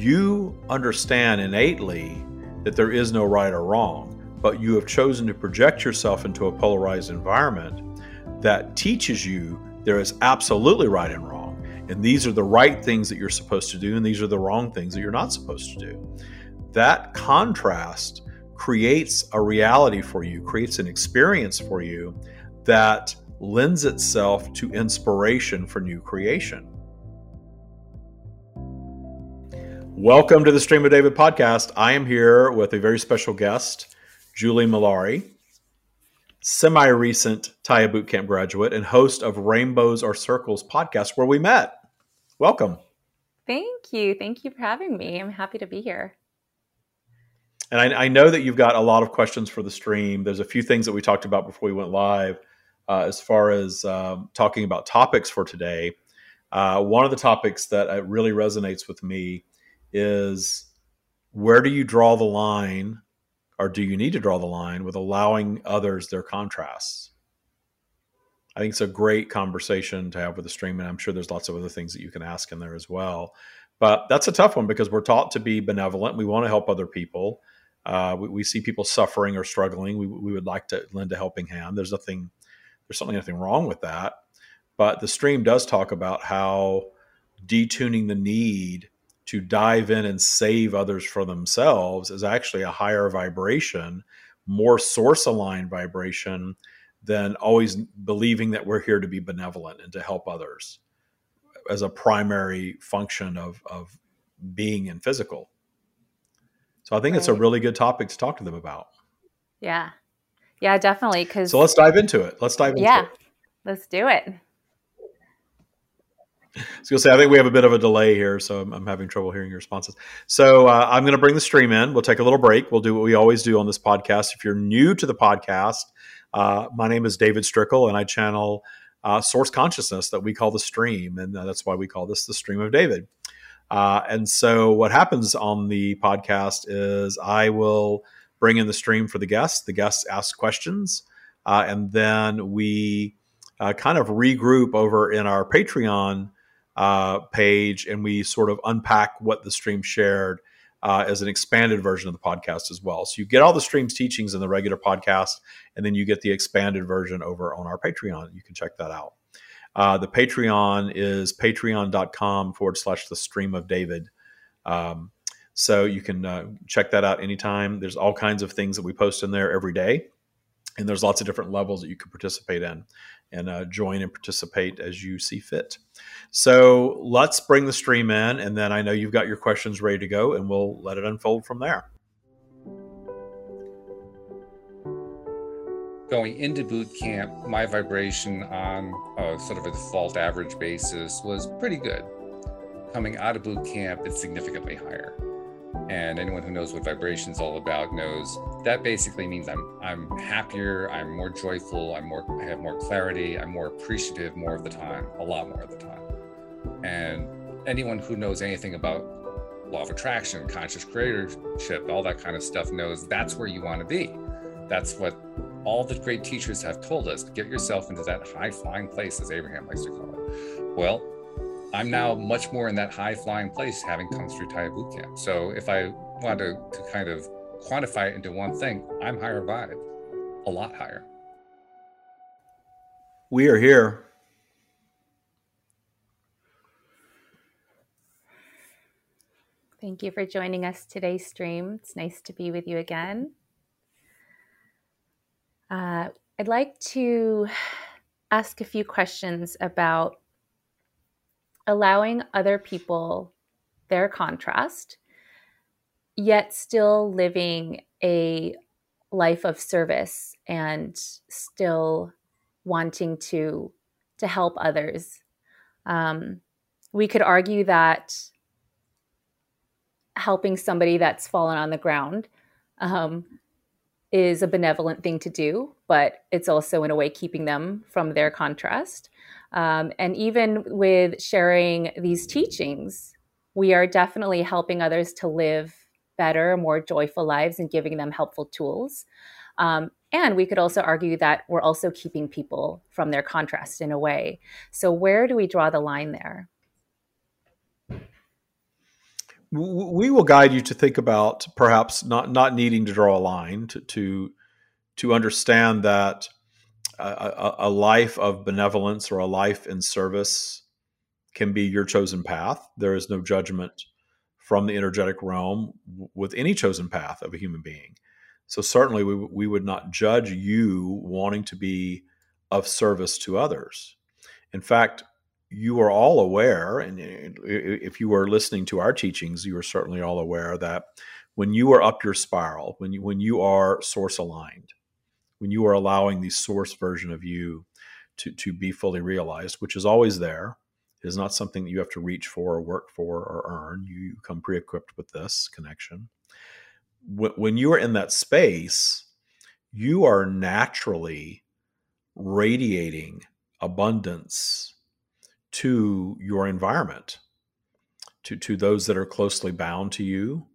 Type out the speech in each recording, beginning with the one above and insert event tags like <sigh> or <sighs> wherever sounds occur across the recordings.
you understand innately that there is no right or wrong, but you have chosen to project yourself into a polarized environment that teaches you there is absolutely right and wrong. And these are the right things that you're supposed to do, and these are the wrong things that you're not supposed to do. That contrast creates a reality for you, creates an experience for you that lends itself to inspiration for new creation. Welcome to the Stream of David podcast. I am here with a very special guest, Julie Mallari, semi recent Taya Bootcamp graduate and host of Rainbows or Circles podcast, where we met. Welcome. Thank you. Thank you for having me. I'm happy to be here. And I, I, know that you've got a lot of questions for the stream. There's a few things that we talked about before we went live uh, as far as um, talking about topics for today. Uh, one of the topics that uh, really resonates with me is where do you draw the line, or do you need to draw the line with allowing others their contrasts? I think it's a great conversation to have with the stream, and I'm sure there's lots of other things that you can ask in there as well. But that's a tough one because we're taught to be benevolent. We want to help other people. Uh, we, we, see people suffering or struggling. We, we would like to lend a helping hand. There's nothing, there's something nothing wrong with that. But the stream does talk about how detuning the need to dive in and save others for themselves is actually a higher vibration, more source aligned vibration than always believing that we're here to be benevolent and to help others as a primary function of, of being in physical. So I think right. it's a really good topic to talk to them about. Yeah. Yeah, definitely. Cause so let's dive into it. Let's dive into yeah, it. Let's do it. Going to say, I think we have a bit of a delay here, so I'm, I'm having trouble hearing your responses. So uh, I'm going to bring the stream in. We'll take a little break. We'll do what we always do on this podcast. If you're new to the podcast, uh, my name is David Strickel, and I channel uh, source consciousness that we call the stream, and uh, that's why we call this the stream of David. Uh, and so, what happens on the podcast is I will bring in the stream for the guests. The guests ask questions, uh, and then we kind of regroup over in our Patreon uh, page, and we sort of unpack what the stream shared uh, as an expanded version of the podcast as well. So you get all the streams teachings in the regular podcast, and then you get the expanded version over on our Patreon. You can check that out. Uh, the Patreon is patreon.com forward slash the stream of David. Um, so you can uh, check that out anytime. There's all kinds of things that we post in there every day. And there's lots of different levels that you can participate in and uh, join and participate as you see fit. So let's bring the stream in, and then I know you've got your questions ready to go, and we'll let it unfold from there. Going into boot camp, my vibration on a sort of a default average basis was pretty good. Coming out of boot camp, it's significantly higher and anyone who knows what vibration is all about knows that basically means I'm I'm happier, I'm more joyful, I'm more I have more clarity, I'm more appreciative more of the time, a lot more of the time. And anyone who knows anything about law of attraction, conscious creatorship, all that kind of stuff knows that's where you want to be. That's what all the great teachers have told us. Get yourself into that high flying place, as Abraham likes to call it. Well, I'm now much more in that high flying place having come through Taya Boot Camp. So if I want to, to kind of quantify it into one thing, I'm higher vibe, a lot higher. We are here. Thank you for joining us today's stream. It's nice to be with you again. Uh, I'd like to <sighs> ask a few questions about allowing other people their contrast, yet still living a life of service and still wanting to to help others. Um, we could argue that helping somebody that's fallen on the ground um, is a benevolent thing to do, but it's also in a way keeping them from their contrast. Um, and even with sharing these teachings, we are definitely helping others to live better, more joyful lives and giving them helpful tools. Um, and we could also argue that we're also keeping people from their contrast in a way. So, where do we draw the line there? we will guide you to think about perhaps not not needing to draw a line to to, to understand that a, a, life of benevolence or a life in service can be your chosen path. There is no judgment from the energetic realm with any chosen path of a human being. So certainly we, we would not judge you wanting to be of service to others. In fact, you are all aware, and if you are listening to our teachings, you are certainly all aware that when you are up your spiral, when you when you are source aligned, when you are allowing the source version of you to to be fully realized, which is always there, it is not something that you have to reach for or work for or earn. You come pre-equipped with this connection. When you are in that space, you are naturally radiating abundance to your environment, to, to those that are closely bound to you,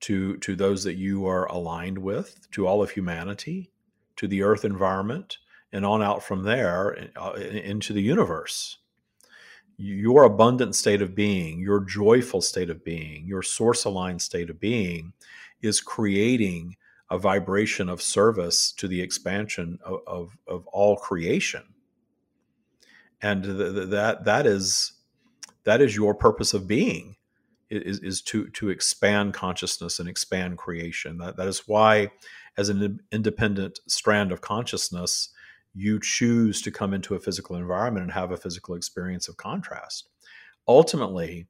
to, to those that you are aligned with, to all of humanity, to the earth environment, and on out from there uh, into the universe. Your abundant state of being, your joyful state of being, your source aligned state of being is creating a vibration of service to the expansion of, of, of all creation and th- that that is that is your purpose of being is, is to to expand consciousness and expand creation that, that is why as an independent strand of consciousness you choose to come into a physical environment and have a physical experience of contrast. Ultimately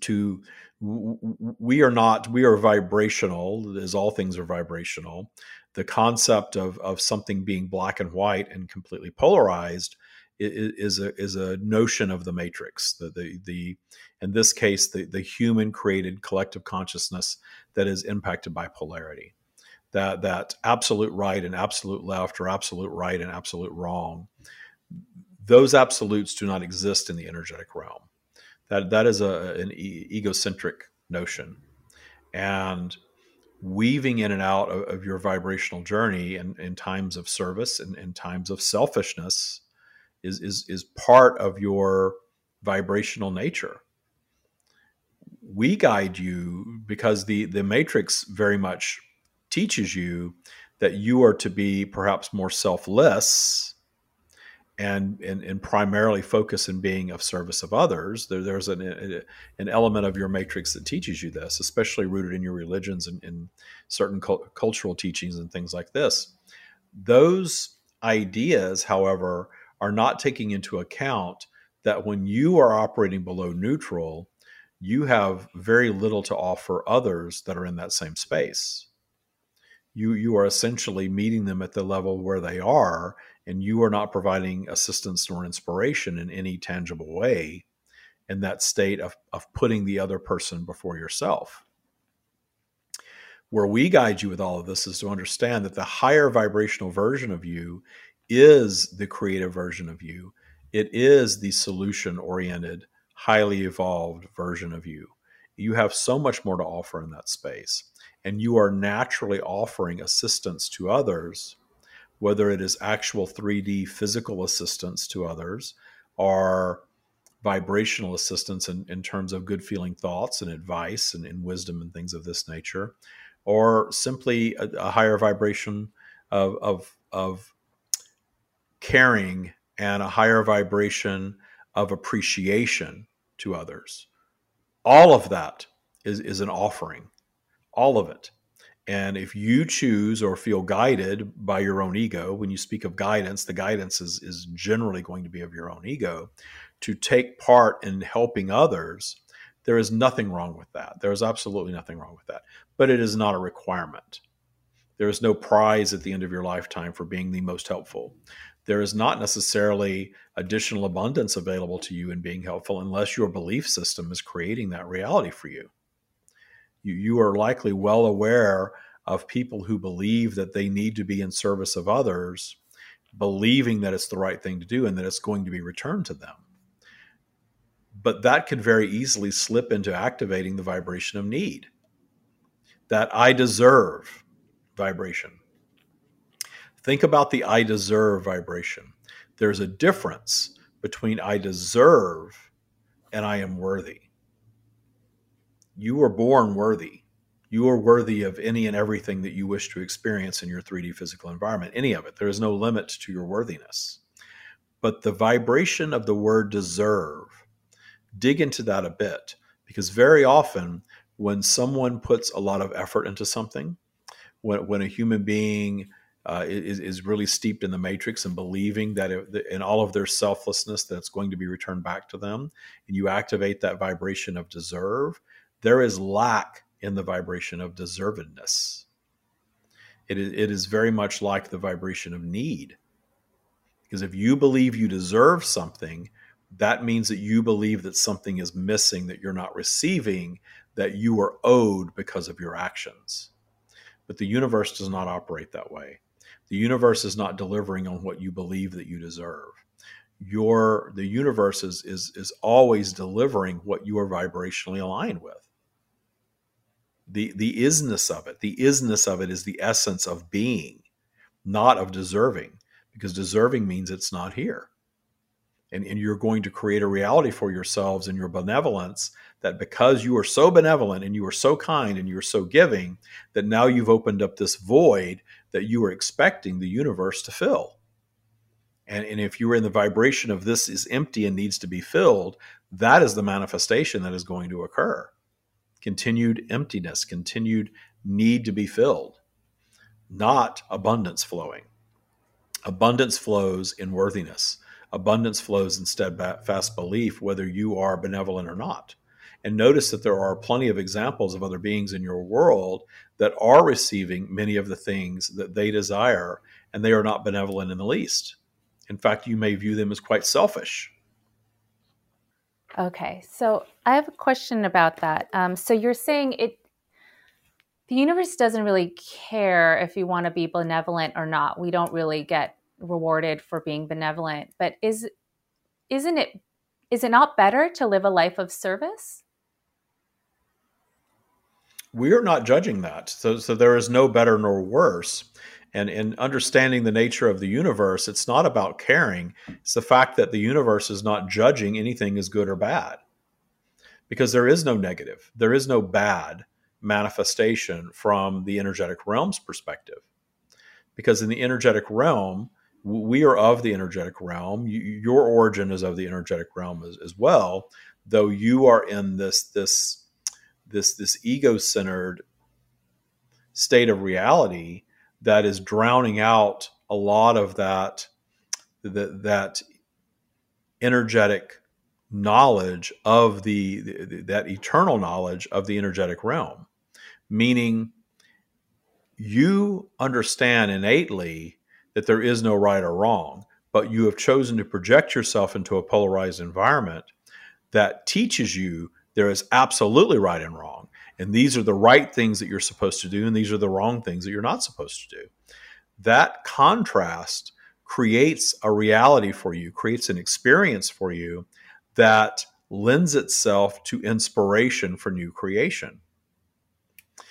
to we are not we are vibrational as all things are vibrational. The concept of of something being black and white and completely polarized is a is a notion of the matrix the the, the in this case the, the human created collective consciousness that is impacted by polarity that that absolute right and absolute left or absolute right and absolute wrong those absolutes do not exist in the energetic realm. That that is a, an e- egocentric notion. And weaving in and out of, of your vibrational journey in, in times of service and in times of selfishness is is is part of your vibrational nature. We guide you because the the matrix very much teaches you that you are to be perhaps more selfless and and, and primarily focus in being of service of others there, there's an, an element of your matrix that teaches you this especially rooted in your religions and in certain cultural teachings and things like this those ideas however are not taking into account that when you are operating below neutral, you have very little to offer others that are in that same space. You, you are essentially meeting them at the level where they are, and you are not providing assistance nor inspiration in any tangible way in that state of, of putting the other person before yourself. Where we guide you with all of this is to understand that the higher vibrational version of you is the creative version of you. It is the solution oriented, highly evolved version of you. You have so much more to offer in that space. And you are naturally offering assistance to others, whether it is actual 3D physical assistance to others or vibrational assistance in, in terms of good feeling thoughts and advice and, and wisdom and things of this nature, or simply a, a higher vibration of, of, of caring and a higher vibration of appreciation to others. All of that is, is an offering, all of it. And if you choose or feel guided by your own ego, when you speak of guidance, the guidance is, is generally going to be of your own ego, to take part in helping others, there is nothing wrong with that. There is absolutely nothing wrong with that. But it is not a requirement. There is no prize at the end of your lifetime for being the most helpful there is not necessarily additional abundance available to you in being helpful unless your belief system is creating that reality for you. You, you are likely well aware of people who believe that they need to be in service of others, believing that it's the right thing to do and that it's going to be returned to them. But that could very easily slip into activating the vibration of need. That I deserve vibration Think about the I deserve vibration. There's a difference between I deserve and I am worthy. You were born worthy. You are worthy of any and everything that you wish to experience in your 3D physical environment, any of it. There is no limit to your worthiness. But the vibration of the word deserve, dig into that a bit, because very often when someone puts a lot of effort into something, when, when a human being uh, is, is really steeped in the matrix and believing that it, in all of their selflessness that's going to be returned back to them and you activate that vibration of deserve there is lack in the vibration of deservedness it is, it is very much like the vibration of need because if you believe you deserve something that means that you believe that something is missing that you're not receiving that you are owed because of your actions but the universe does not operate that way the universe is not delivering on what you believe that you deserve. Your the universe is is is always delivering what you are vibrationally aligned with. The the isness of it, the isness of it is the essence of being, not of deserving, because deserving means it's not here. And, and you're going to create a reality for yourselves in your benevolence that because you are so benevolent and you are so kind and you are so giving, that now you've opened up this void that you are expecting the universe to fill. And, and if you are in the vibration of this is empty and needs to be filled, that is the manifestation that is going to occur. Continued emptiness, continued need to be filled, not abundance flowing. Abundance flows in worthiness. Abundance flows in steadfast belief, whether you are benevolent or not. And notice that there are plenty of examples of other beings in your world that are receiving many of the things that they desire, and they are not benevolent in the least. In fact, you may view them as quite selfish. Okay, so I have a question about that. Um, so you're saying it, the universe doesn't really care if you want to be benevolent or not. We don't really get rewarded for being benevolent, but is isn't it is it not better to live a life of service? we are not judging that. So, so there is no better nor worse. And in understanding the nature of the universe, it's not about caring. It's the fact that the universe is not judging anything as good or bad. Because there is no negative, there is no bad manifestation from the energetic realm's perspective. Because in the energetic realm, we are of the energetic realm. your origin is of the energetic realm as, as well, though you are in this this this this ego-centered state of reality that is drowning out a lot of that that, that energetic knowledge of the, the, that eternal knowledge of the energetic realm meaning you understand innately that there is no right or wrong but you have chosen to project yourself into a polarized environment that teaches you there is absolutely right and wrong. And these are the right things that you're supposed to do, and these are the wrong things that you're not supposed to do. That contrast creates a reality for you, creates an experience for you that lends itself to inspiration for new creation.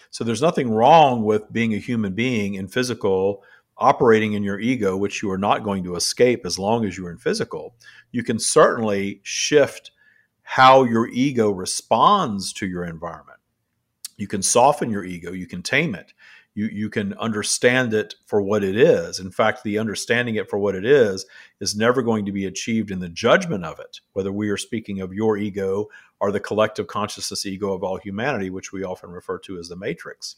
So there's nothing wrong with being a human being in physical, operating in your ego, which you are not going to escape as long as you're in physical. You can certainly shift how your ego responds to your environment. You can soften your ego, you can tame it, you, you can understand it for what it is. In fact, the understanding it for what it is is never going to be achieved in the judgment of it, whether we are speaking of your ego or the collective consciousness ego of all humanity, which we often refer to as the matrix.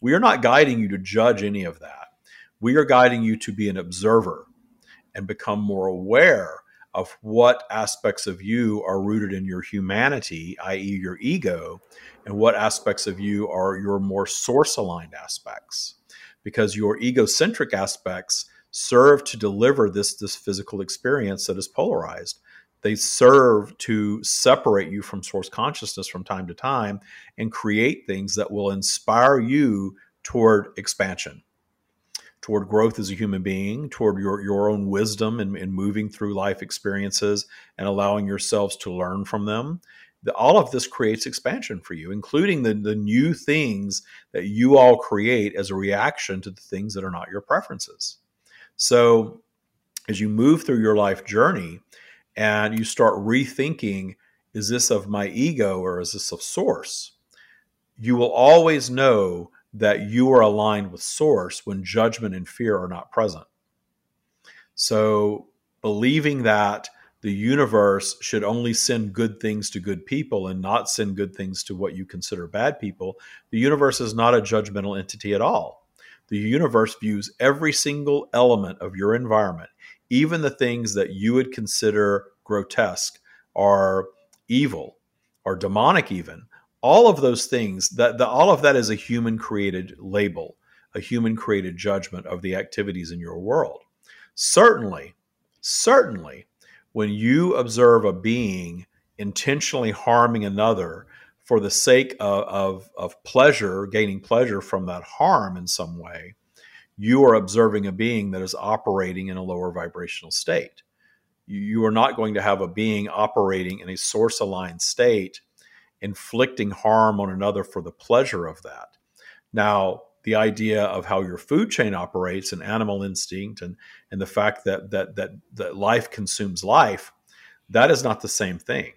We are not guiding you to judge any of that. We are guiding you to be an observer and become more aware of what aspects of you are rooted in your humanity, i.e., your ego, and what aspects of you are your more source aligned aspects. Because your egocentric aspects serve to deliver this, this physical experience that is polarized. They serve to separate you from source consciousness from time to time and create things that will inspire you toward expansion toward growth as a human being, toward your, your own wisdom and, and moving through life experiences and allowing yourselves to learn from them. The, all of this creates expansion for you, including the, the new things that you all create as a reaction to the things that are not your preferences. So, as you move through your life journey and you start rethinking, is this of my ego or is this of source? you will always know that you are aligned with source when judgment and fear are not present. So, believing that the universe should only send good things to good people and not send good things to what you consider bad people, the universe is not a judgmental entity at all. The universe views every single element of your environment, even the things that you would consider grotesque or evil or demonic, even. All of those things, that the, all of that is a human created label, a human created judgment of the activities in your world. Certainly, certainly, when you observe a being intentionally harming another for the sake of, of, of, pleasure, gaining pleasure from that harm in some way, you are observing a being that is operating in a lower vibrational state. You, you are not going to have a being operating in a source aligned state, inflicting harm on another for the pleasure of that. Now, the idea of how your food chain operates and animal instinct and and the fact that that that that life consumes life that is not the same thing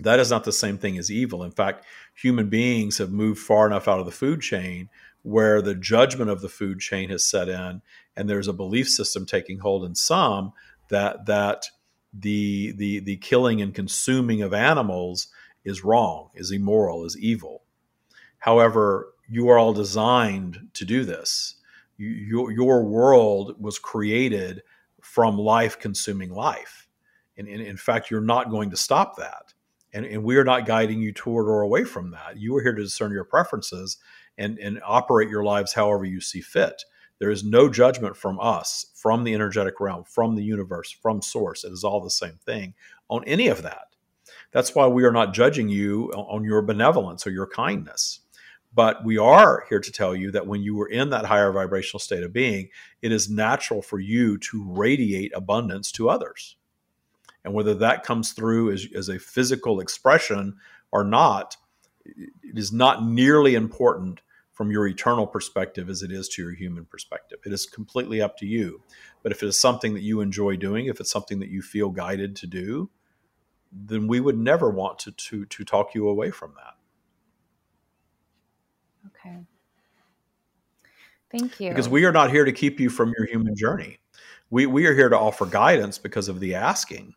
that is not the same thing as evil in fact human beings have moved far enough out of the food chain where the judgment of the food chain has set in and there's a belief system taking hold in some that that the the the killing and consuming of animals is wrong is immoral is evil however you are all designed to do this. You, your, your world was created from life consuming life. And, and, in fact, you're not going to stop that. And, and we are not guiding you toward or away from that. You are here to discern your preferences and, and operate your lives however you see fit. There is no judgment from us, from the energetic realm, from the universe, from source. It is all the same thing on any of that. That's why we are not judging you on your benevolence or your kindness. But we are here to tell you that when you were in that higher vibrational state of being, it is natural for you to radiate abundance to others. And whether that comes through as, as a physical expression or not, it is not nearly important from your eternal perspective as it is to your human perspective. It is completely up to you. But if it is something that you enjoy doing, if it's something that you feel guided to do, then we would never want to, to, to talk you away from that. Okay. Thank you. Because we are not here to keep you from your human journey. We, we are here to offer guidance because of the asking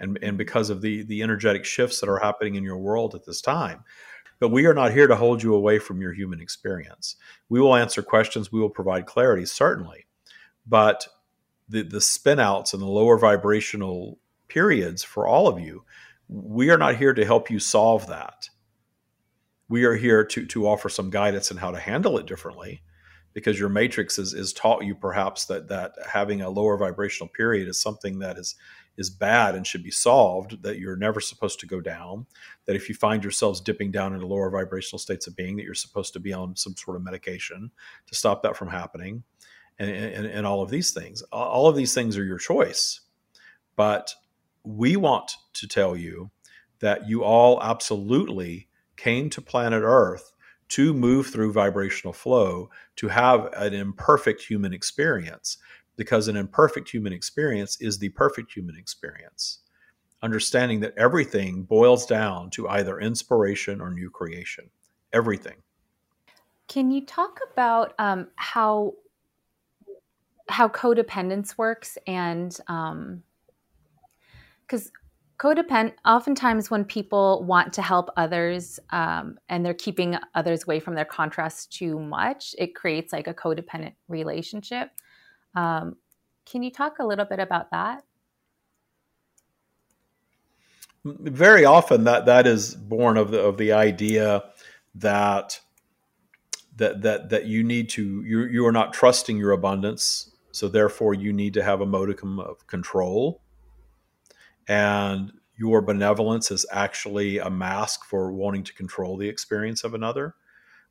and, and because of the, the energetic shifts that are happening in your world at this time. But we are not here to hold you away from your human experience. We will answer questions, we will provide clarity, certainly. But the, the spin outs and the lower vibrational periods for all of you, we are not here to help you solve that. We are here to to offer some guidance on how to handle it differently because your matrix is, is taught you perhaps that that having a lower vibrational period is something that is is bad and should be solved that you're never supposed to go down that if you find yourselves dipping down into lower vibrational states of being that you're supposed to be on some sort of medication to stop that from happening and, and, and all of these things. All of these things are your choice but we want to tell you that you all absolutely came to planet Earth to move through vibrational flow, to have an imperfect human experience, because an imperfect human experience is the perfect human experience. Understanding that everything boils down to either inspiration or new creation. Everything. Can you talk about um, how how codependence works and because codependent oftentimes when people want to help others um, and they're keeping others away from their contrast too much it creates like a codependent relationship. Um, can you talk a little bit about that? Very often that that is born of the of the idea that that that that you need to you you are not trusting your abundance so therefore you need to have a modicum of control and your benevolence is actually a mask for wanting to control the experience of another,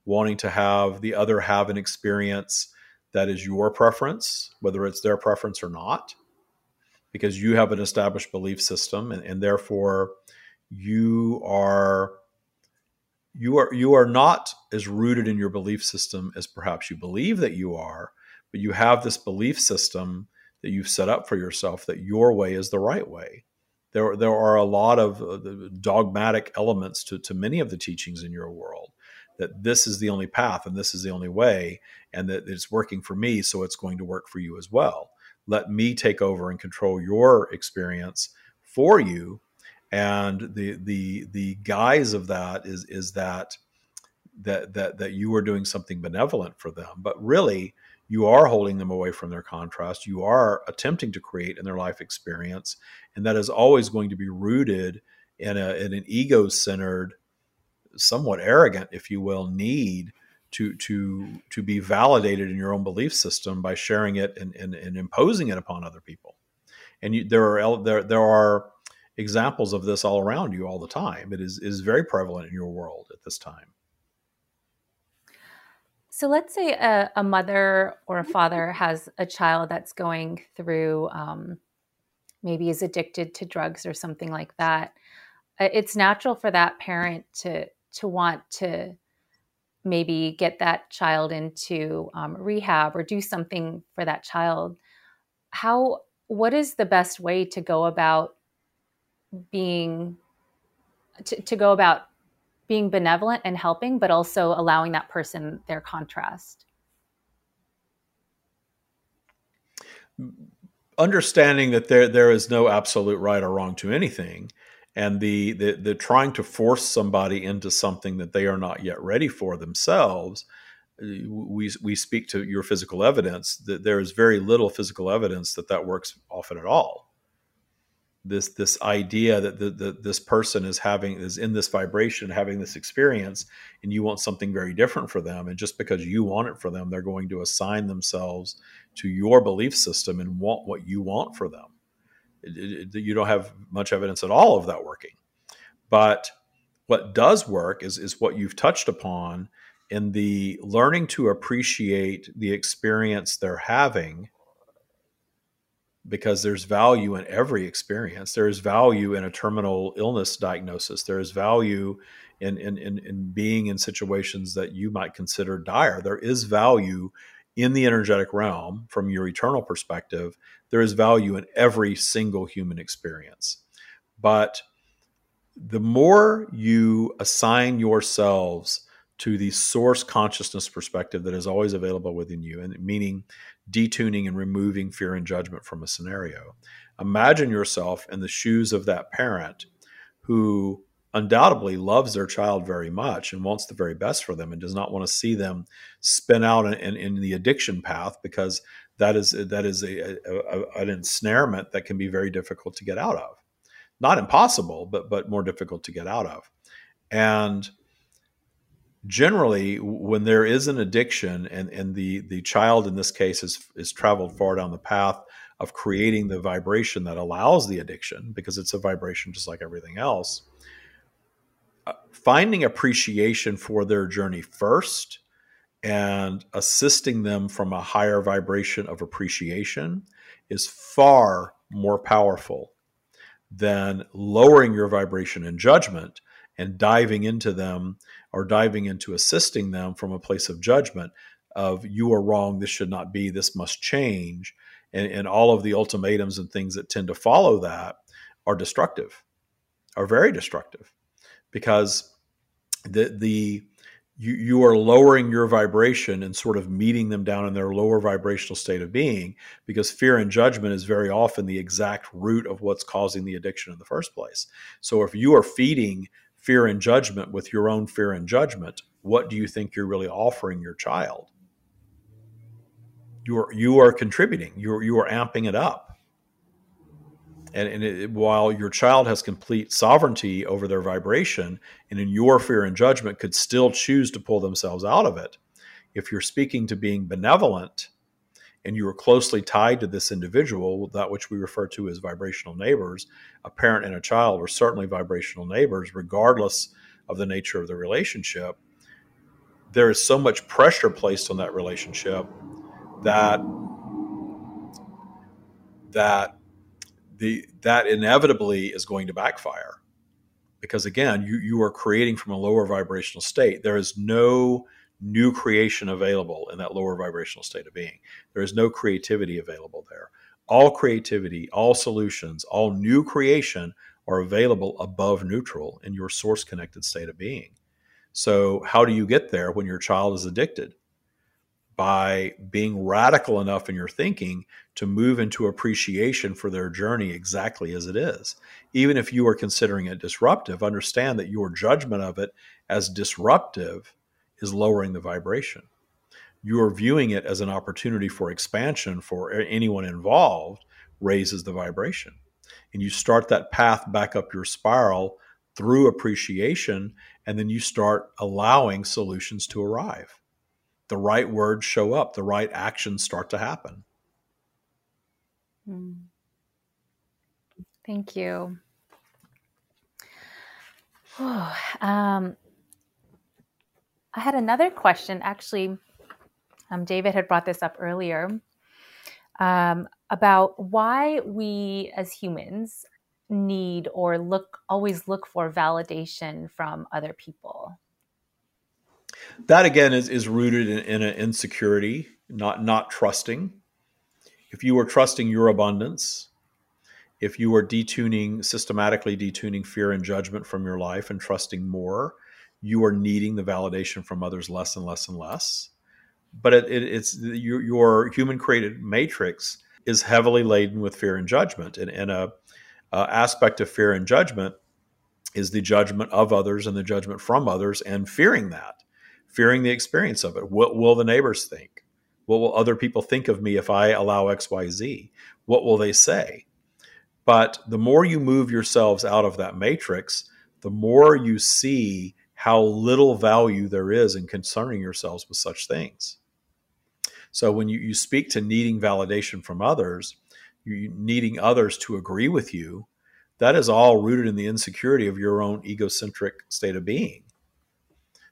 wanting to have the other have an experience that is your preference, whether it's their preference or not, because you have an established belief system and, and therefore you are you are you are not as rooted in your belief system as perhaps you believe that you are, but you have this belief system that you've set up for yourself that your way is the right way there there are a lot of uh, dogmatic elements to to many of the teachings in your world, that this is the only path and this is the only way and that it's working for me so it's going to work for you as well. Let me take over and control your experience for you. And the the the guise of that is is that that that that you are doing something benevolent for them. But really you are holding them away from their contrast you are attempting to create in their life experience and that is always going to be rooted in, a, in an ego-centered somewhat arrogant if you will need to to to be validated in your own belief system by sharing it and, and, and imposing it upon other people. And you, there are there there are examples of this all around you all the time. It is is very prevalent in your world at this time so let's say a, a mother or a father has a child that's going through um, maybe is addicted to drugs or something like that. Uh, it's natural for that parent to to want to maybe get that child into um, rehab or do something for that child. How what is the best way to go about being to, to go about being benevolent and helping but also allowing that person their contrast. Understanding that there there is no absolute right or wrong to anything and the, the the trying to force somebody into something that they are not yet ready for themselves uh, we we speak to your physical evidence that there is very little physical evidence that that works often at all this this idea that the, the, this person is having is in this vibration having this experience and you want something very different for them and just because you want it for them they're going to assign themselves to your belief system and want what you want for them it, it, you don't have much evidence at all of that working. But what does work is, is what you've touched upon in the learning to appreciate the experience they're having because there's value in every experience. There is value in a terminal illness diagnosis. There is value in, in, in, in, being in situations that you might consider dire. There is value in the energetic realm from your eternal perspective there is value in every single human experience. But the more you assign yourselves to the source consciousness perspective that is always available within you, and meaning detuning and removing fear and judgment from a scenario, imagine yourself in the shoes of that parent who undoubtedly loves their child very much and wants the very best for them and does not want to see them spin out in, in, in the addiction path because that is that is a, a, an ensnarement that can be very difficult to get out of. Not impossible, but but more difficult to get out of. And generally, when there is an addiction, and and the the child in this case is is traveled far down the path of creating the vibration that allows the addiction, because it's a vibration just like everything else. Uh, finding appreciation for their journey first and assisting them from a higher vibration of appreciation is far more powerful than lowering your vibration in judgment and diving into them or diving into assisting them from a place of judgment of you are wrong this should not be this must change and, and all of the ultimatums and things that tend to follow that are destructive are very destructive because the the you, you are lowering your vibration and sort of meeting them down in their lower vibrational state of being because fear and judgment is very often the exact root of what's causing the addiction in the first place. So if you are feeding fear and judgment with your own fear and judgment, what do you think you're really offering your child? You are you are contributing. You are you are amping it up and, and it, while your child has complete sovereignty over their vibration and in your fear and judgment could still choose to pull themselves out of it if you're speaking to being benevolent and you are closely tied to this individual that which we refer to as vibrational neighbors a parent and a child are certainly vibrational neighbors regardless of the nature of the relationship. There is so much pressure placed on that relationship that that the that inevitably is going to backfire. Because again you you are creating from a lower vibrational state. There is no new creation available in that lower vibrational state of being there is no creativity available there all creativity all solutions all new creation are available above neutral in your source connected state of being So, how do you get there when your child is addicted? By being radical enough in your thinking to move into appreciation for their journey exactly as it is. Even if you are considering it disruptive, understand that your judgment of it as disruptive is lowering the vibration. You are viewing it as an opportunity for expansion for anyone involved, raises the vibration. And you start that path back up your spiral through appreciation, and then you start allowing solutions to arrive. The right words show up, the right actions start to happen. Hmm. Thank you. <sighs> um, I had another question. Actually, um, David had brought this up earlier um, about why we as humans need or look always look for validation from other people. That again is, is rooted in, in an insecurity, not not trusting. If you are trusting your abundance, if you are detuning systematically detuning fear and judgment from your life and trusting more, you are needing the validation from others less and less and less. But it, it, it's your, your, human created matrix is heavily laden with fear and judgment, and, and a, a aspect of fear and judgment is the judgment of others and the judgment from others, and fearing that, fearing the experience of it. What will the neighbors think? What will other people think of me if I allow X, Y, Z? What will they say? But the more you move yourselves out of that matrix, the more you see how little value there is in concerning yourselves with such things. So when you, you speak to needing validation from others, you needing others to agree with you, that is all rooted in the insecurity of your own egocentric state of being.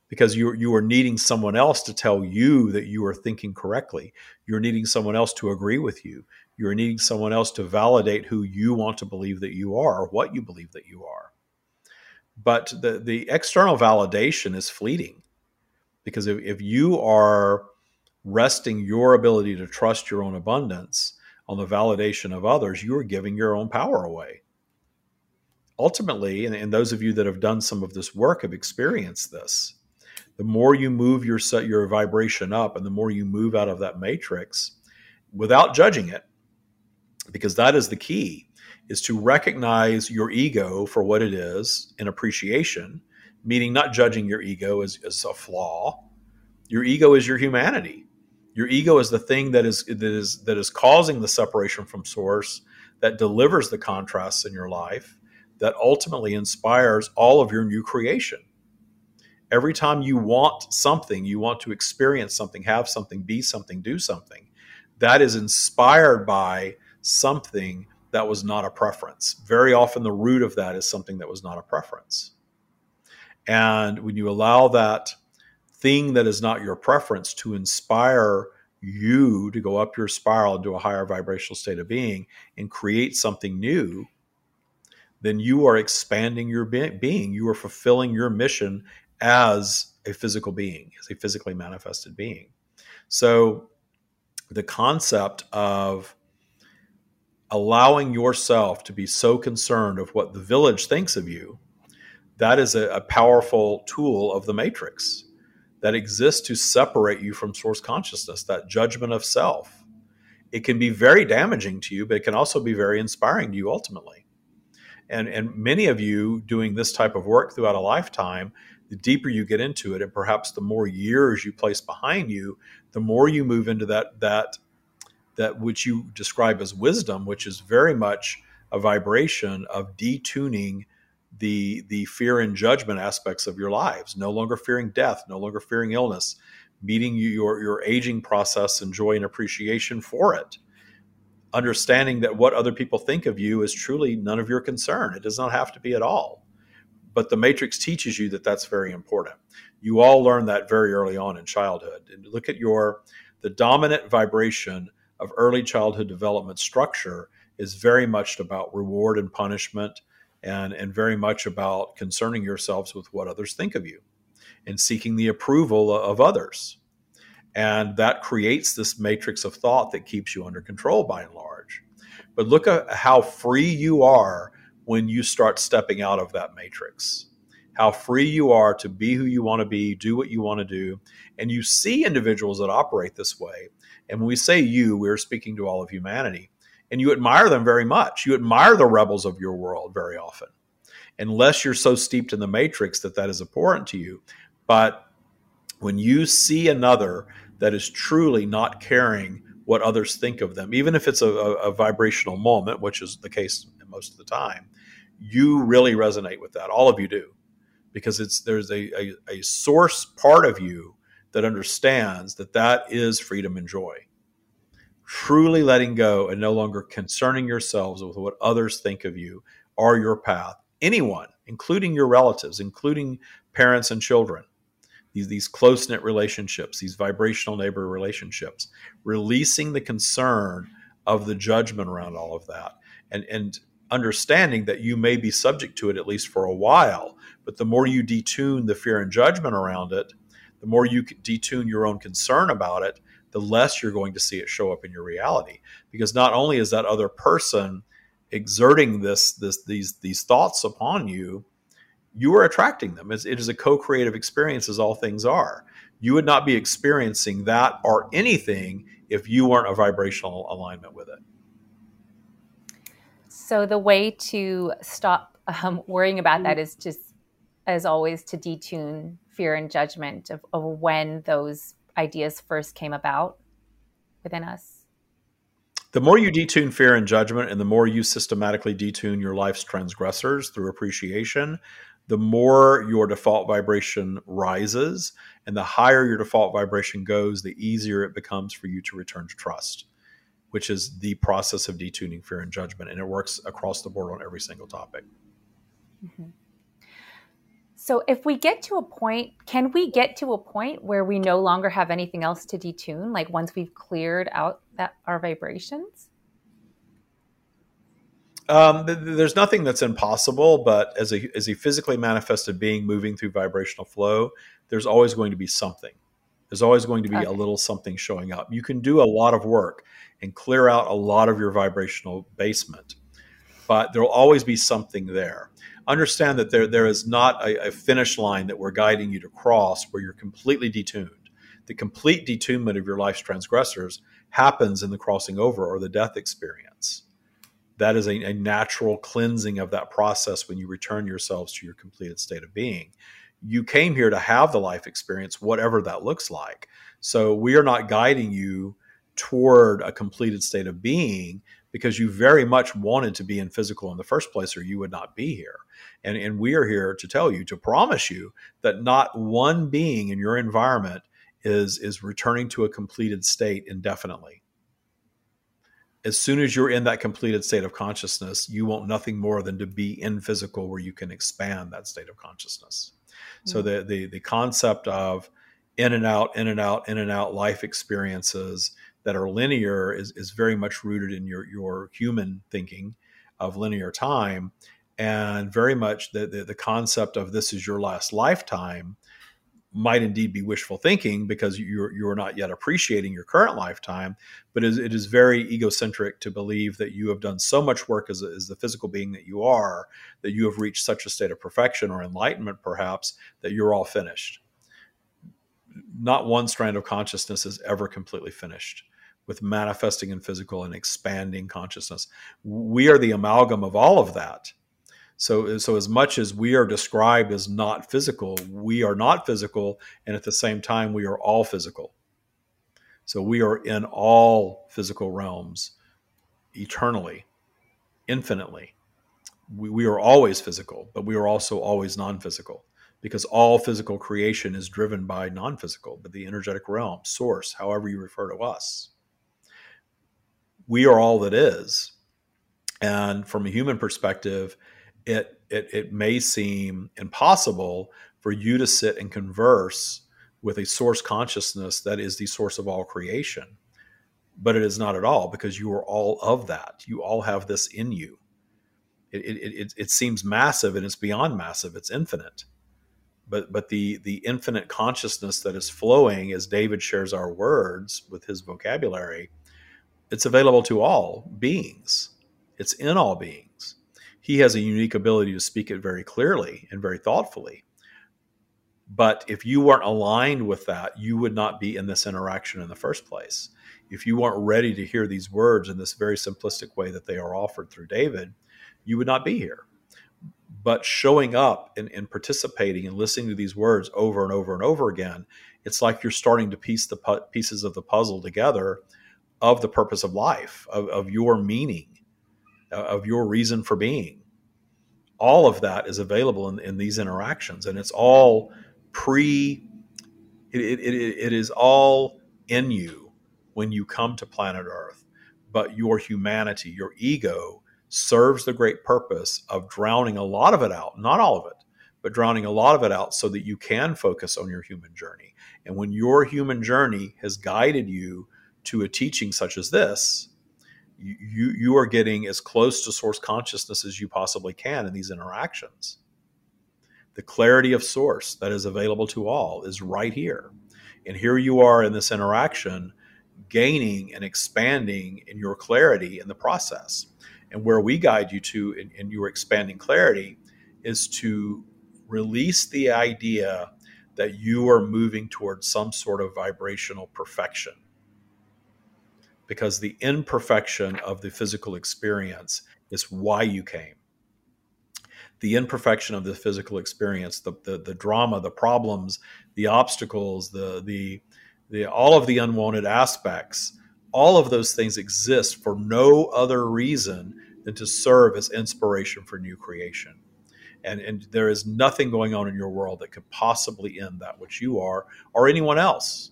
Because you, you are needing someone else to tell you that you are thinking correctly. You're needing someone else to agree with you. You're needing someone else to validate who you want to believe that you are or what you believe that you are. But the, the external validation is fleeting because if, if you are resting your ability to trust your own abundance on the validation of others, you are giving your own power away. Ultimately, and, and those of you that have done some of this work have experienced this. The more you move your your vibration up, and the more you move out of that matrix, without judging it, because that is the key is to recognize your ego for what it is in appreciation, meaning not judging your ego as, as a flaw. Your ego is your humanity. Your ego is the thing that is that is that is causing the separation from source, that delivers the contrasts in your life, that ultimately inspires all of your new creation. Every time you want something, you want to experience something, have something, be something, do something, that is inspired by something that was not a preference. Very often, the root of that is something that was not a preference. And when you allow that thing that is not your preference to inspire you to go up your spiral into a higher vibrational state of being and create something new, then you are expanding your being. You are fulfilling your mission as a physical being, as a physically manifested being. So, the concept of allowing yourself to be so concerned of what the village thinks of you, that is a, a powerful tool of the matrix that exists to separate you from source consciousness, that judgment of self. It can be very damaging to you, but it can also be very inspiring to you ultimately. And, and many of you doing this type of work throughout a lifetime, the deeper you get into it, and perhaps the more years you place behind you, the more you move into that that that which you describe as wisdom, which is very much a vibration of detuning the the fear and judgment aspects of your lives. No longer fearing death, no longer fearing illness, meeting your your aging process and joy and appreciation for it. Understanding that what other people think of you is truly none of your concern. It does not have to be at all. But the matrix teaches you that that's very important. You all learn that very early on in childhood. And look at your the dominant vibration of early childhood development structure is very much about reward and punishment and, and very much about concerning yourselves with what others think of you and seeking the approval of others. And that creates this matrix of thought that keeps you under control by and large. But look at how free you are when you start stepping out of that matrix, how free you are to be who you want to be, do what you want to do. And you see individuals that operate this way. And when we say you, we're speaking to all of humanity. And you admire them very much. You admire the rebels of your world very often, unless you're so steeped in the matrix that that is abhorrent to you. But when you see another that is truly not caring what others think of them, even if it's a, a, a vibrational moment, which is the case most of the time, you really resonate with that. All of you do, because it's there's a, a, a source part of you that understands that that is freedom and joy. Truly letting go and no longer concerning yourselves with what others think of you or your path. Anyone, including your relatives, including parents and children, these, these close knit relationships, these vibrational neighbor relationships, releasing the concern of the judgment around all of that. And, and understanding that you may be subject to it at least for a while. But the more you detune the fear and judgment around it, the more you detune your own concern about it, the less you're going to see it show up in your reality. Because not only is that other person exerting this, this these these thoughts upon you, you are attracting them. It's, it is a co-creative experience, as all things are. You would not be experiencing that or anything if you weren't a vibrational alignment with it. So the way to stop um, worrying about that is just, as always, to detune fear and judgment of, of when those ideas first came about within us. The more you detune fear and judgment, and the more you systematically detune your life's transgressors through appreciation, the more your default vibration rises. And the higher your default vibration goes, the easier it becomes for you to return to trust which is the process of detuning fear and judgment. And it works across the board on every single topic. Mm-hmm. So, if we get to a point, can we get to a point where we no longer have anything else to detune? Like once we've cleared out that our vibrations? Um, th- there's nothing that's impossible, but as a as a physically manifested being moving through vibrational flow, there's always going to be something. There's always going to be okay. a little something showing up. You can do a lot of work and clear out a lot of your vibrational basement. But there will always be something there. Understand that there, there is not a, a finish line that we're guiding you to cross where you're completely detuned. The complete detunement of your life's transgressors happens in the crossing over or the death experience. That is a, a natural cleansing of that process when you return yourselves to your completed state of being you came here to have the life experience, whatever that looks like. So we are not guiding you toward a completed state of being because you very much wanted to be in physical in the first place or you would not be here. And, and we are here to tell you, to promise you that not one being in your environment is, is returning to a completed state indefinitely. As soon as you're in that completed state of consciousness, you want nothing more than to be in physical where you can expand that state of consciousness. Mm-hmm. So the, the the concept of in and out, in and out, in and out life experiences that are linear is, is very much rooted in your, your human thinking of linear time. And very much the, the, the concept of this is your last lifetime might indeed be wishful thinking because you're you're not yet appreciating your current lifetime, but it is, it is very egocentric to believe that you have done so much work as, a, as the physical being that you are that you have reached such a state of perfection or enlightenment, perhaps that you're all finished. Not one strand of consciousness is ever completely finished with manifesting in physical and expanding consciousness. We are the amalgam of all of that. So, so as much as we are described as not physical, we are not physical, and at the same time, we are all physical. So we are in all physical realms eternally, infinitely. We, we are always physical, but we are also always non physical because all physical creation is driven by non physical, but the energetic realm, source, however you refer to us we are all that is. And from a human perspective, it, it, it may seem impossible for you to sit and converse with a source consciousness that is the source of all creation. But it is not at all because you are all of that. You all have this in you. It, it, it, it seems massive and it's beyond massive, it's infinite. But, but the, the infinite consciousness that is flowing as David shares our words with his vocabulary it's available to all beings. It's in all beings. He has a unique ability to speak it very clearly and very thoughtfully. But if you weren't aligned with that, you would not be in this interaction in the first place. If you weren't ready to hear these words in this very simplistic way that they are offered through David, you would not be here. But showing up and, and participating and listening to these words over and over and over again, it's like you're starting to piece the pu- pieces of the puzzle together of the purpose of life, of, of your meaning, uh, of your reason for being. All of that is available in, in these interactions, and it's all pre. It, it, it, it is all in you when you come to planet Earth, but your humanity, your ego, serves the great purpose of drowning a lot of it out, not all of it, but drowning a lot of it out so that you can focus on your human journey. And when your human journey has guided you to a teaching such as this, you you are getting as close to source consciousness as you possibly can in these interactions. The clarity of source that is available to all is right here. And here you are in this interaction, gaining and expanding in your clarity in the process. And where we guide you to in, in your expanding clarity is to release the idea that you are moving towards some sort of vibrational perfection because the imperfection of the physical experience is why you came. The imperfection of the physical experience, the, the, the drama, the problems, the obstacles, the, the, the, all of the unwanted aspects, all of those things exist for no other reason than to serve as inspiration for new creation. And, and there is nothing going on in your world that could possibly end that which you are or anyone else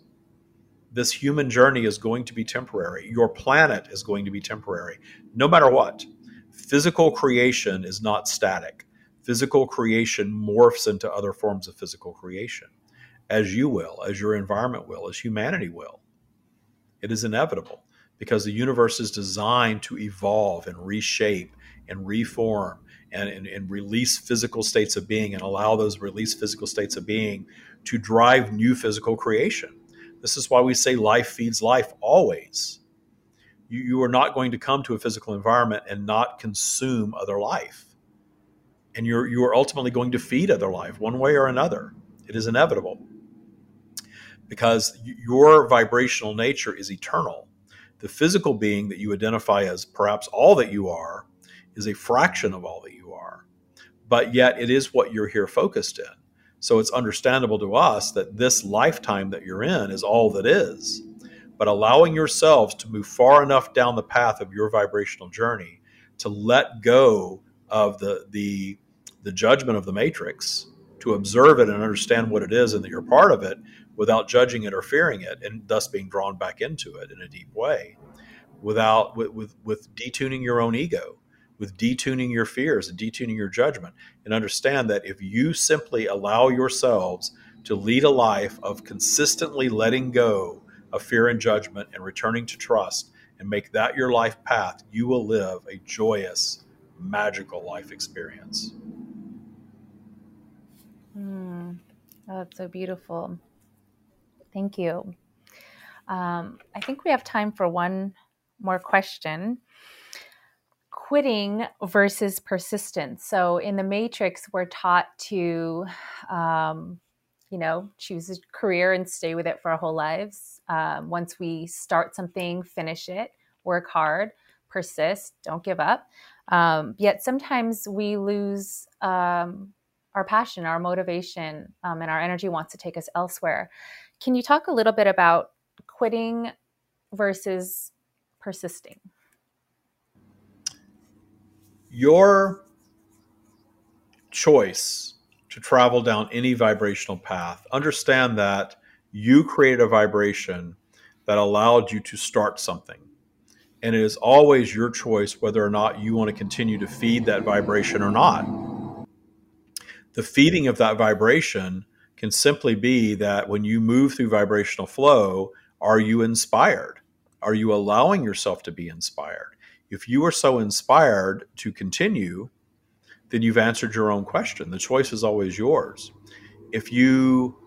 this human journey is going to be temporary. Your planet is going to be temporary, no matter what. Physical creation is not static. Physical creation morphs into other forms of physical creation, as you will, as your environment will, as humanity will. It is inevitable because the universe is designed to evolve and reshape and reform and, and, and, release physical states of being and allow those released physical states of being to drive new physical creation. This is why we say life feeds life always. You, you are not going to come to a physical environment and not consume other life. And you're, you are ultimately going to feed other life one way or another. It is inevitable because your vibrational nature is eternal. The physical being that you identify as perhaps all that you are is a fraction of all that you are, but yet it is what you're here focused in. So it's understandable to us that this lifetime that you're in is all that is. But allowing yourselves to move far enough down the path of your vibrational journey to let go of the the the judgment of the matrix, to observe it and understand what it is and that you're part of it without judging it or fearing it, and thus being drawn back into it in a deep way, without with with, with detuning your own ego with detuning your fears and detuning your judgment and understand that if you simply allow yourselves to lead a life of consistently letting go of fear and judgment and returning to trust and make that your life path, you will live a joyous, magical life experience. Mm, that's so beautiful. Thank you. Um, I think we have time for one more question quitting versus persistence. So in the Matrix, we're taught to, um, you know, choose a career and stay with it for our whole lives. Um, once we start something, finish it, work hard, persist, don't give up. Um, yet sometimes we lose um, our passion, our motivation, um, and our energy wants to take us elsewhere. Can you talk a little bit about quitting versus persisting? Your choice to travel down any vibrational path, understand that you created a vibration that allowed you to start something. And it is always your choice whether or not you want to continue to feed that vibration or not. The feeding of that vibration can simply be that when you move through vibrational flow, are you inspired? Are you allowing yourself to be inspired? If you are so inspired to continue, then you've answered your own question. The choice is always yours. If you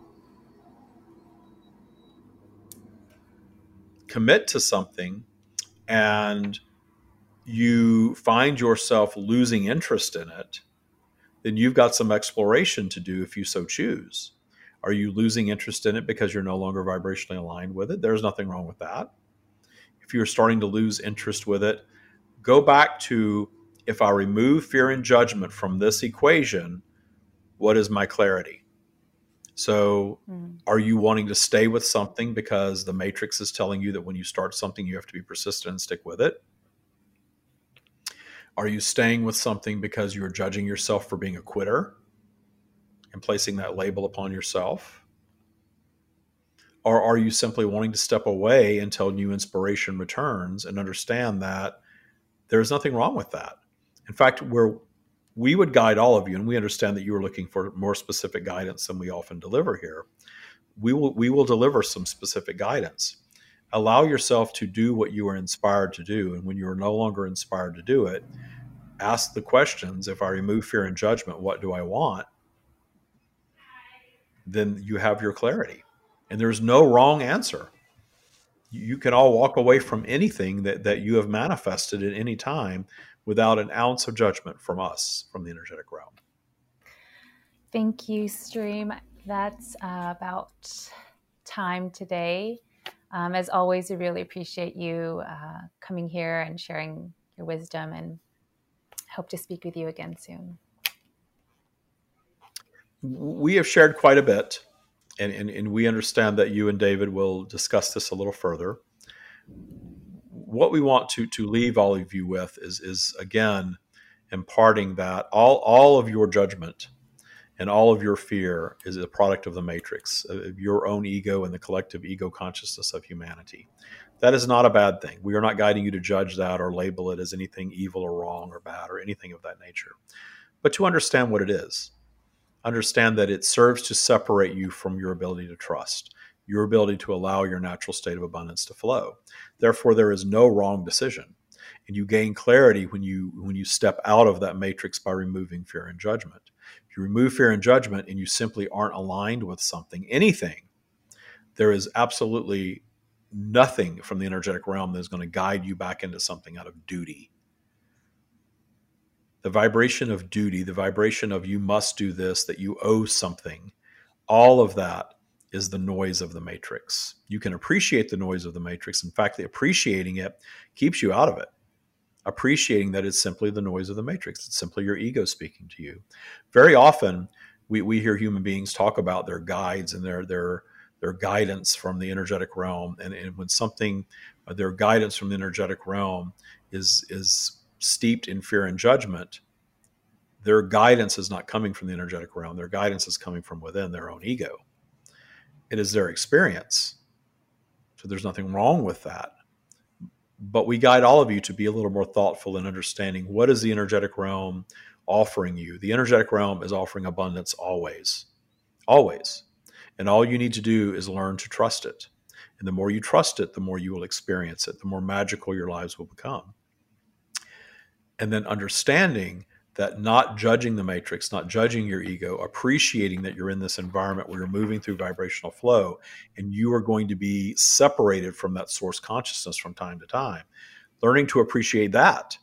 commit to something and you find yourself losing interest in it, then you've got some exploration to do if you so choose. Are you losing interest in it because you're no longer vibrationally aligned with it? There's nothing wrong with that. If you're starting to lose interest with it, go back to if I remove fear and judgment from this equation, what is my clarity? So, mm. are you wanting to stay with something because the matrix is telling you that when you start something, you have to be persistent and stick with it? Are you staying with something because you're judging yourself for being a quitter and placing that label upon yourself? Or are you simply wanting to step away until new inspiration returns and understand that there's nothing wrong with that? In fact, where we would guide all of you, and we understand that you are looking for more specific guidance than we often deliver here. We will we will deliver some specific guidance. Allow yourself to do what you are inspired to do, and when you are no longer inspired to do it, ask the questions. If I remove fear and judgment, what do I want? Then you have your clarity, and there's no wrong answer. You can all walk away from anything that that you have manifested at any time without an ounce of judgment from us, from the energetic realm. Thank you, Stream. That's uh, about time today. Um, as always, we really appreciate you uh, coming here and sharing your wisdom and hope to speak with you again soon. We have shared quite a bit, and, and, and we understand that you and David will discuss this a little further. What we want to to leave all of you with is is again imparting that all all of your judgment and all of your fear is a product of the matrix of your own ego and the collective ego consciousness of humanity. That is not a bad thing. We are not guiding you to judge that or label it as anything evil or wrong or bad or anything of that nature. But to understand what it is understand that it serves to separate you from your ability to trust your ability to allow your natural state of abundance to flow. Therefore, there is no wrong decision. And you gain clarity when you when you step out of that matrix by removing fear and judgment. If you remove fear and judgment and you simply aren't aligned with something, anything, there is absolutely nothing from the energetic realm that is going to guide you back into something out of duty. The vibration of duty, the vibration of you must do this, that you owe something, all of that is the noise of the matrix. You can appreciate the noise of the matrix. In fact, appreciating it keeps you out of it. Appreciating that it's simply the noise of the matrix. It's simply your ego speaking to you. Very often, we, we hear human beings talk about their guides and their their their guidance from the energetic realm. And, and when something, uh, their guidance from the energetic realm is is steeped in fear and judgment, their guidance is not coming from the energetic realm. Their guidance is coming from within their own ego it is their experience. So there's nothing wrong with that. But we guide all of you to be a little more thoughtful in understanding what is the energetic realm offering you. The energetic realm is offering abundance always. Always. And all you need to do is learn to trust it. And the more you trust it, the more you will experience it, the more magical your lives will become. And then understanding that not judging the matrix, not judging your ego, appreciating that you're in this environment where you're moving through vibrational flow and you are going to be separated from that source consciousness from time to time. Learning to appreciate that.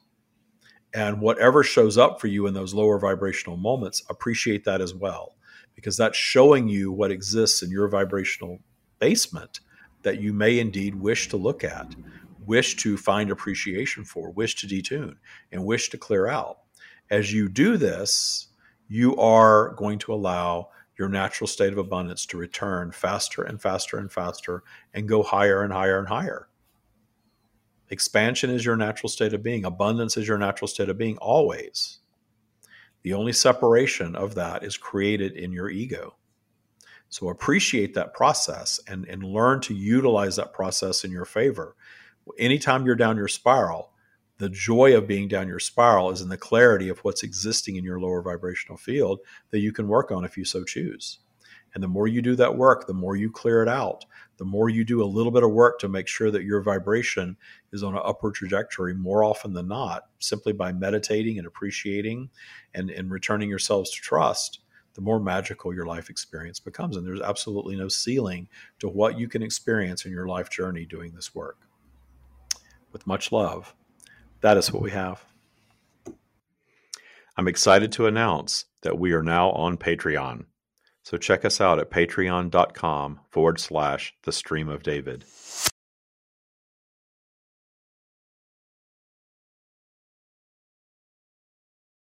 And whatever shows up for you in those lower vibrational moments, appreciate that as well, because that's showing you what exists in your vibrational basement that you may indeed wish to look at, wish to find appreciation for, wish to detune, and wish to clear out as you do this, you are going to allow your natural state of abundance to return faster and faster and faster and go higher and higher and higher. Expansion is your natural state of being, abundance is your natural state of being always. The only separation of that is created in your ego. So appreciate that process and, and learn to utilize that process in your favor. Anytime you're down your spiral, the joy of being down your spiral is in the clarity of what's existing in your lower vibrational field that you can work on if you so choose. And the more you do that work, the more you clear it out, the more you do a little bit of work to make sure that your vibration is on an upward trajectory more often than not, simply by meditating and appreciating and, and returning yourselves to trust, the more magical your life experience becomes. And there's absolutely no ceiling to what you can experience in your life journey doing this work. With much love that is what we have. I'm excited to announce that we are now on Patreon. So check us out at patreon.com forward slash the stream of David.